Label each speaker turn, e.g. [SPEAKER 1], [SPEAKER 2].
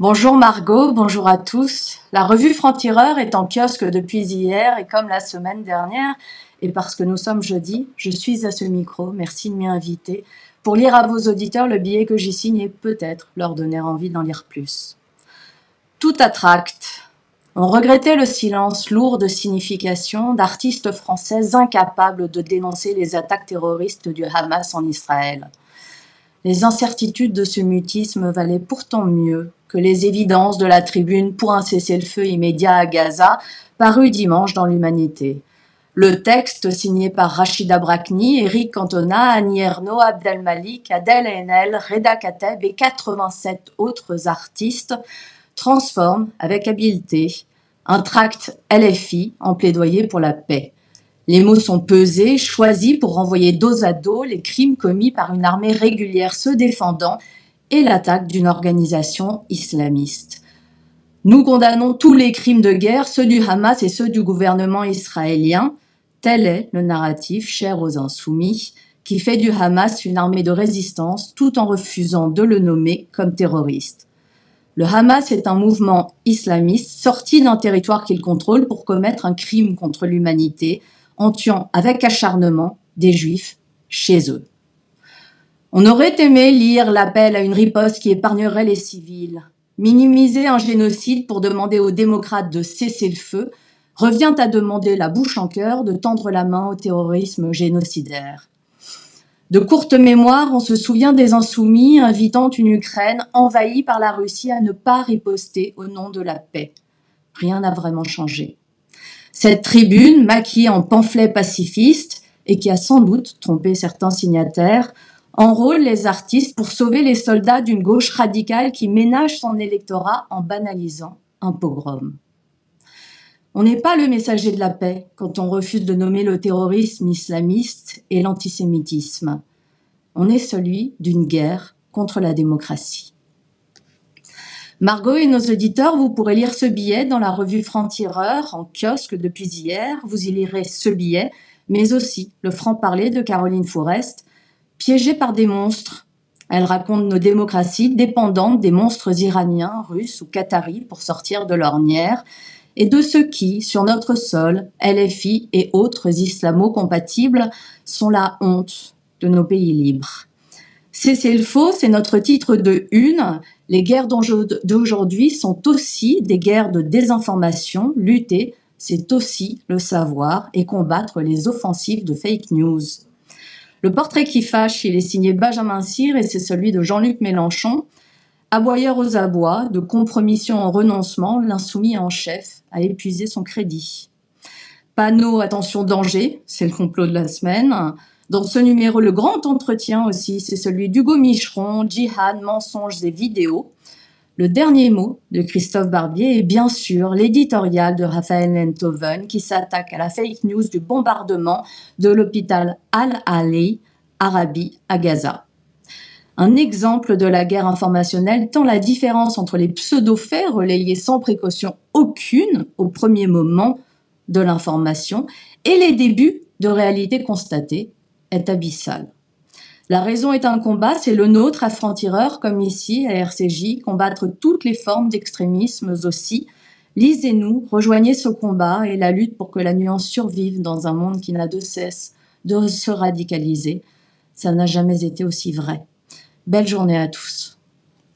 [SPEAKER 1] Bonjour Margot, bonjour à tous. La revue Franc-Tireur est en kiosque depuis hier et comme la semaine dernière, et parce que nous sommes jeudi, je suis à ce micro, merci de m'y inviter, pour lire à vos auditeurs le billet que j'y signe et peut-être leur donner envie d'en lire plus. Tout attracte. On regrettait le silence lourd de signification d'artistes français incapables de dénoncer les attaques terroristes du Hamas en Israël. Les incertitudes de ce mutisme valaient pourtant mieux que les évidences de la tribune pour un cessez-le-feu immédiat à Gaza, paru dimanche dans l'Humanité. Le texte, signé par Rachida Brakni, Eric Cantona, Annie Ernaux, Abdelmalik, Adel Enel, Reda Kateb et 87 autres artistes, transforme avec habileté un tract LFI en plaidoyer pour la paix. Les mots sont pesés, choisis pour renvoyer dos à dos les crimes commis par une armée régulière se défendant et l'attaque d'une organisation islamiste. Nous condamnons tous les crimes de guerre, ceux du Hamas et ceux du gouvernement israélien. Tel est le narratif cher aux insoumis qui fait du Hamas une armée de résistance tout en refusant de le nommer comme terroriste. Le Hamas est un mouvement islamiste sorti d'un territoire qu'il contrôle pour commettre un crime contre l'humanité en tuant avec acharnement des juifs chez eux. On aurait aimé lire l'appel à une riposte qui épargnerait les civils. Minimiser un génocide pour demander aux démocrates de cesser le feu revient à demander la bouche en cœur de tendre la main au terrorisme génocidaire. De courte mémoire, on se souvient des insoumis invitant une Ukraine envahie par la Russie à ne pas riposter au nom de la paix. Rien n'a vraiment changé. Cette tribune, maquillée en pamphlet pacifiste et qui a sans doute trompé certains signataires, enrôle les artistes pour sauver les soldats d'une gauche radicale qui ménage son électorat en banalisant un pogrom. On n'est pas le messager de la paix quand on refuse de nommer le terrorisme islamiste et l'antisémitisme. On est celui d'une guerre contre la démocratie. Margot et nos auditeurs, vous pourrez lire ce billet dans la revue Franc-Tireur en kiosque depuis hier. Vous y lirez ce billet, mais aussi le franc-parler de Caroline Forest, piégée par des monstres. Elle raconte nos démocraties dépendantes des monstres iraniens, russes ou qataris pour sortir de l'ornière et de ceux qui, sur notre sol, LFI et autres islamo-compatibles, sont la honte de nos pays libres. C'est le faux, c'est notre titre de une. Les guerres d'aujourd'hui sont aussi des guerres de désinformation. Lutter, c'est aussi le savoir et combattre les offensives de fake news. Le portrait qui fâche, il est signé Benjamin Cyr et c'est celui de Jean-Luc Mélenchon. Aboyeur aux abois, de compromission en renoncement, l'insoumis en chef a épuisé son crédit. Panneau attention danger, c'est le complot de la semaine. Dans ce numéro, le grand entretien aussi, c'est celui d'Hugo Micheron, djihad, mensonges et vidéos. Le dernier mot de Christophe Barbier est bien sûr l'éditorial de Raphaël Enthoven qui s'attaque à la fake news du bombardement de l'hôpital Al-Ali, Arabie, à Gaza. Un exemple de la guerre informationnelle tant la différence entre les pseudo-faits relayés sans précaution aucune au premier moment de l'information et les débuts de réalité constatée est abyssale. La raison est un combat, c'est le nôtre à franc-tireur, comme ici à RCJ, combattre toutes les formes d'extrémisme aussi. Lisez-nous, rejoignez ce combat et la lutte pour que la nuance survive dans un monde qui n'a de cesse de se radicaliser. Ça n'a jamais été aussi vrai. Belle journée à tous.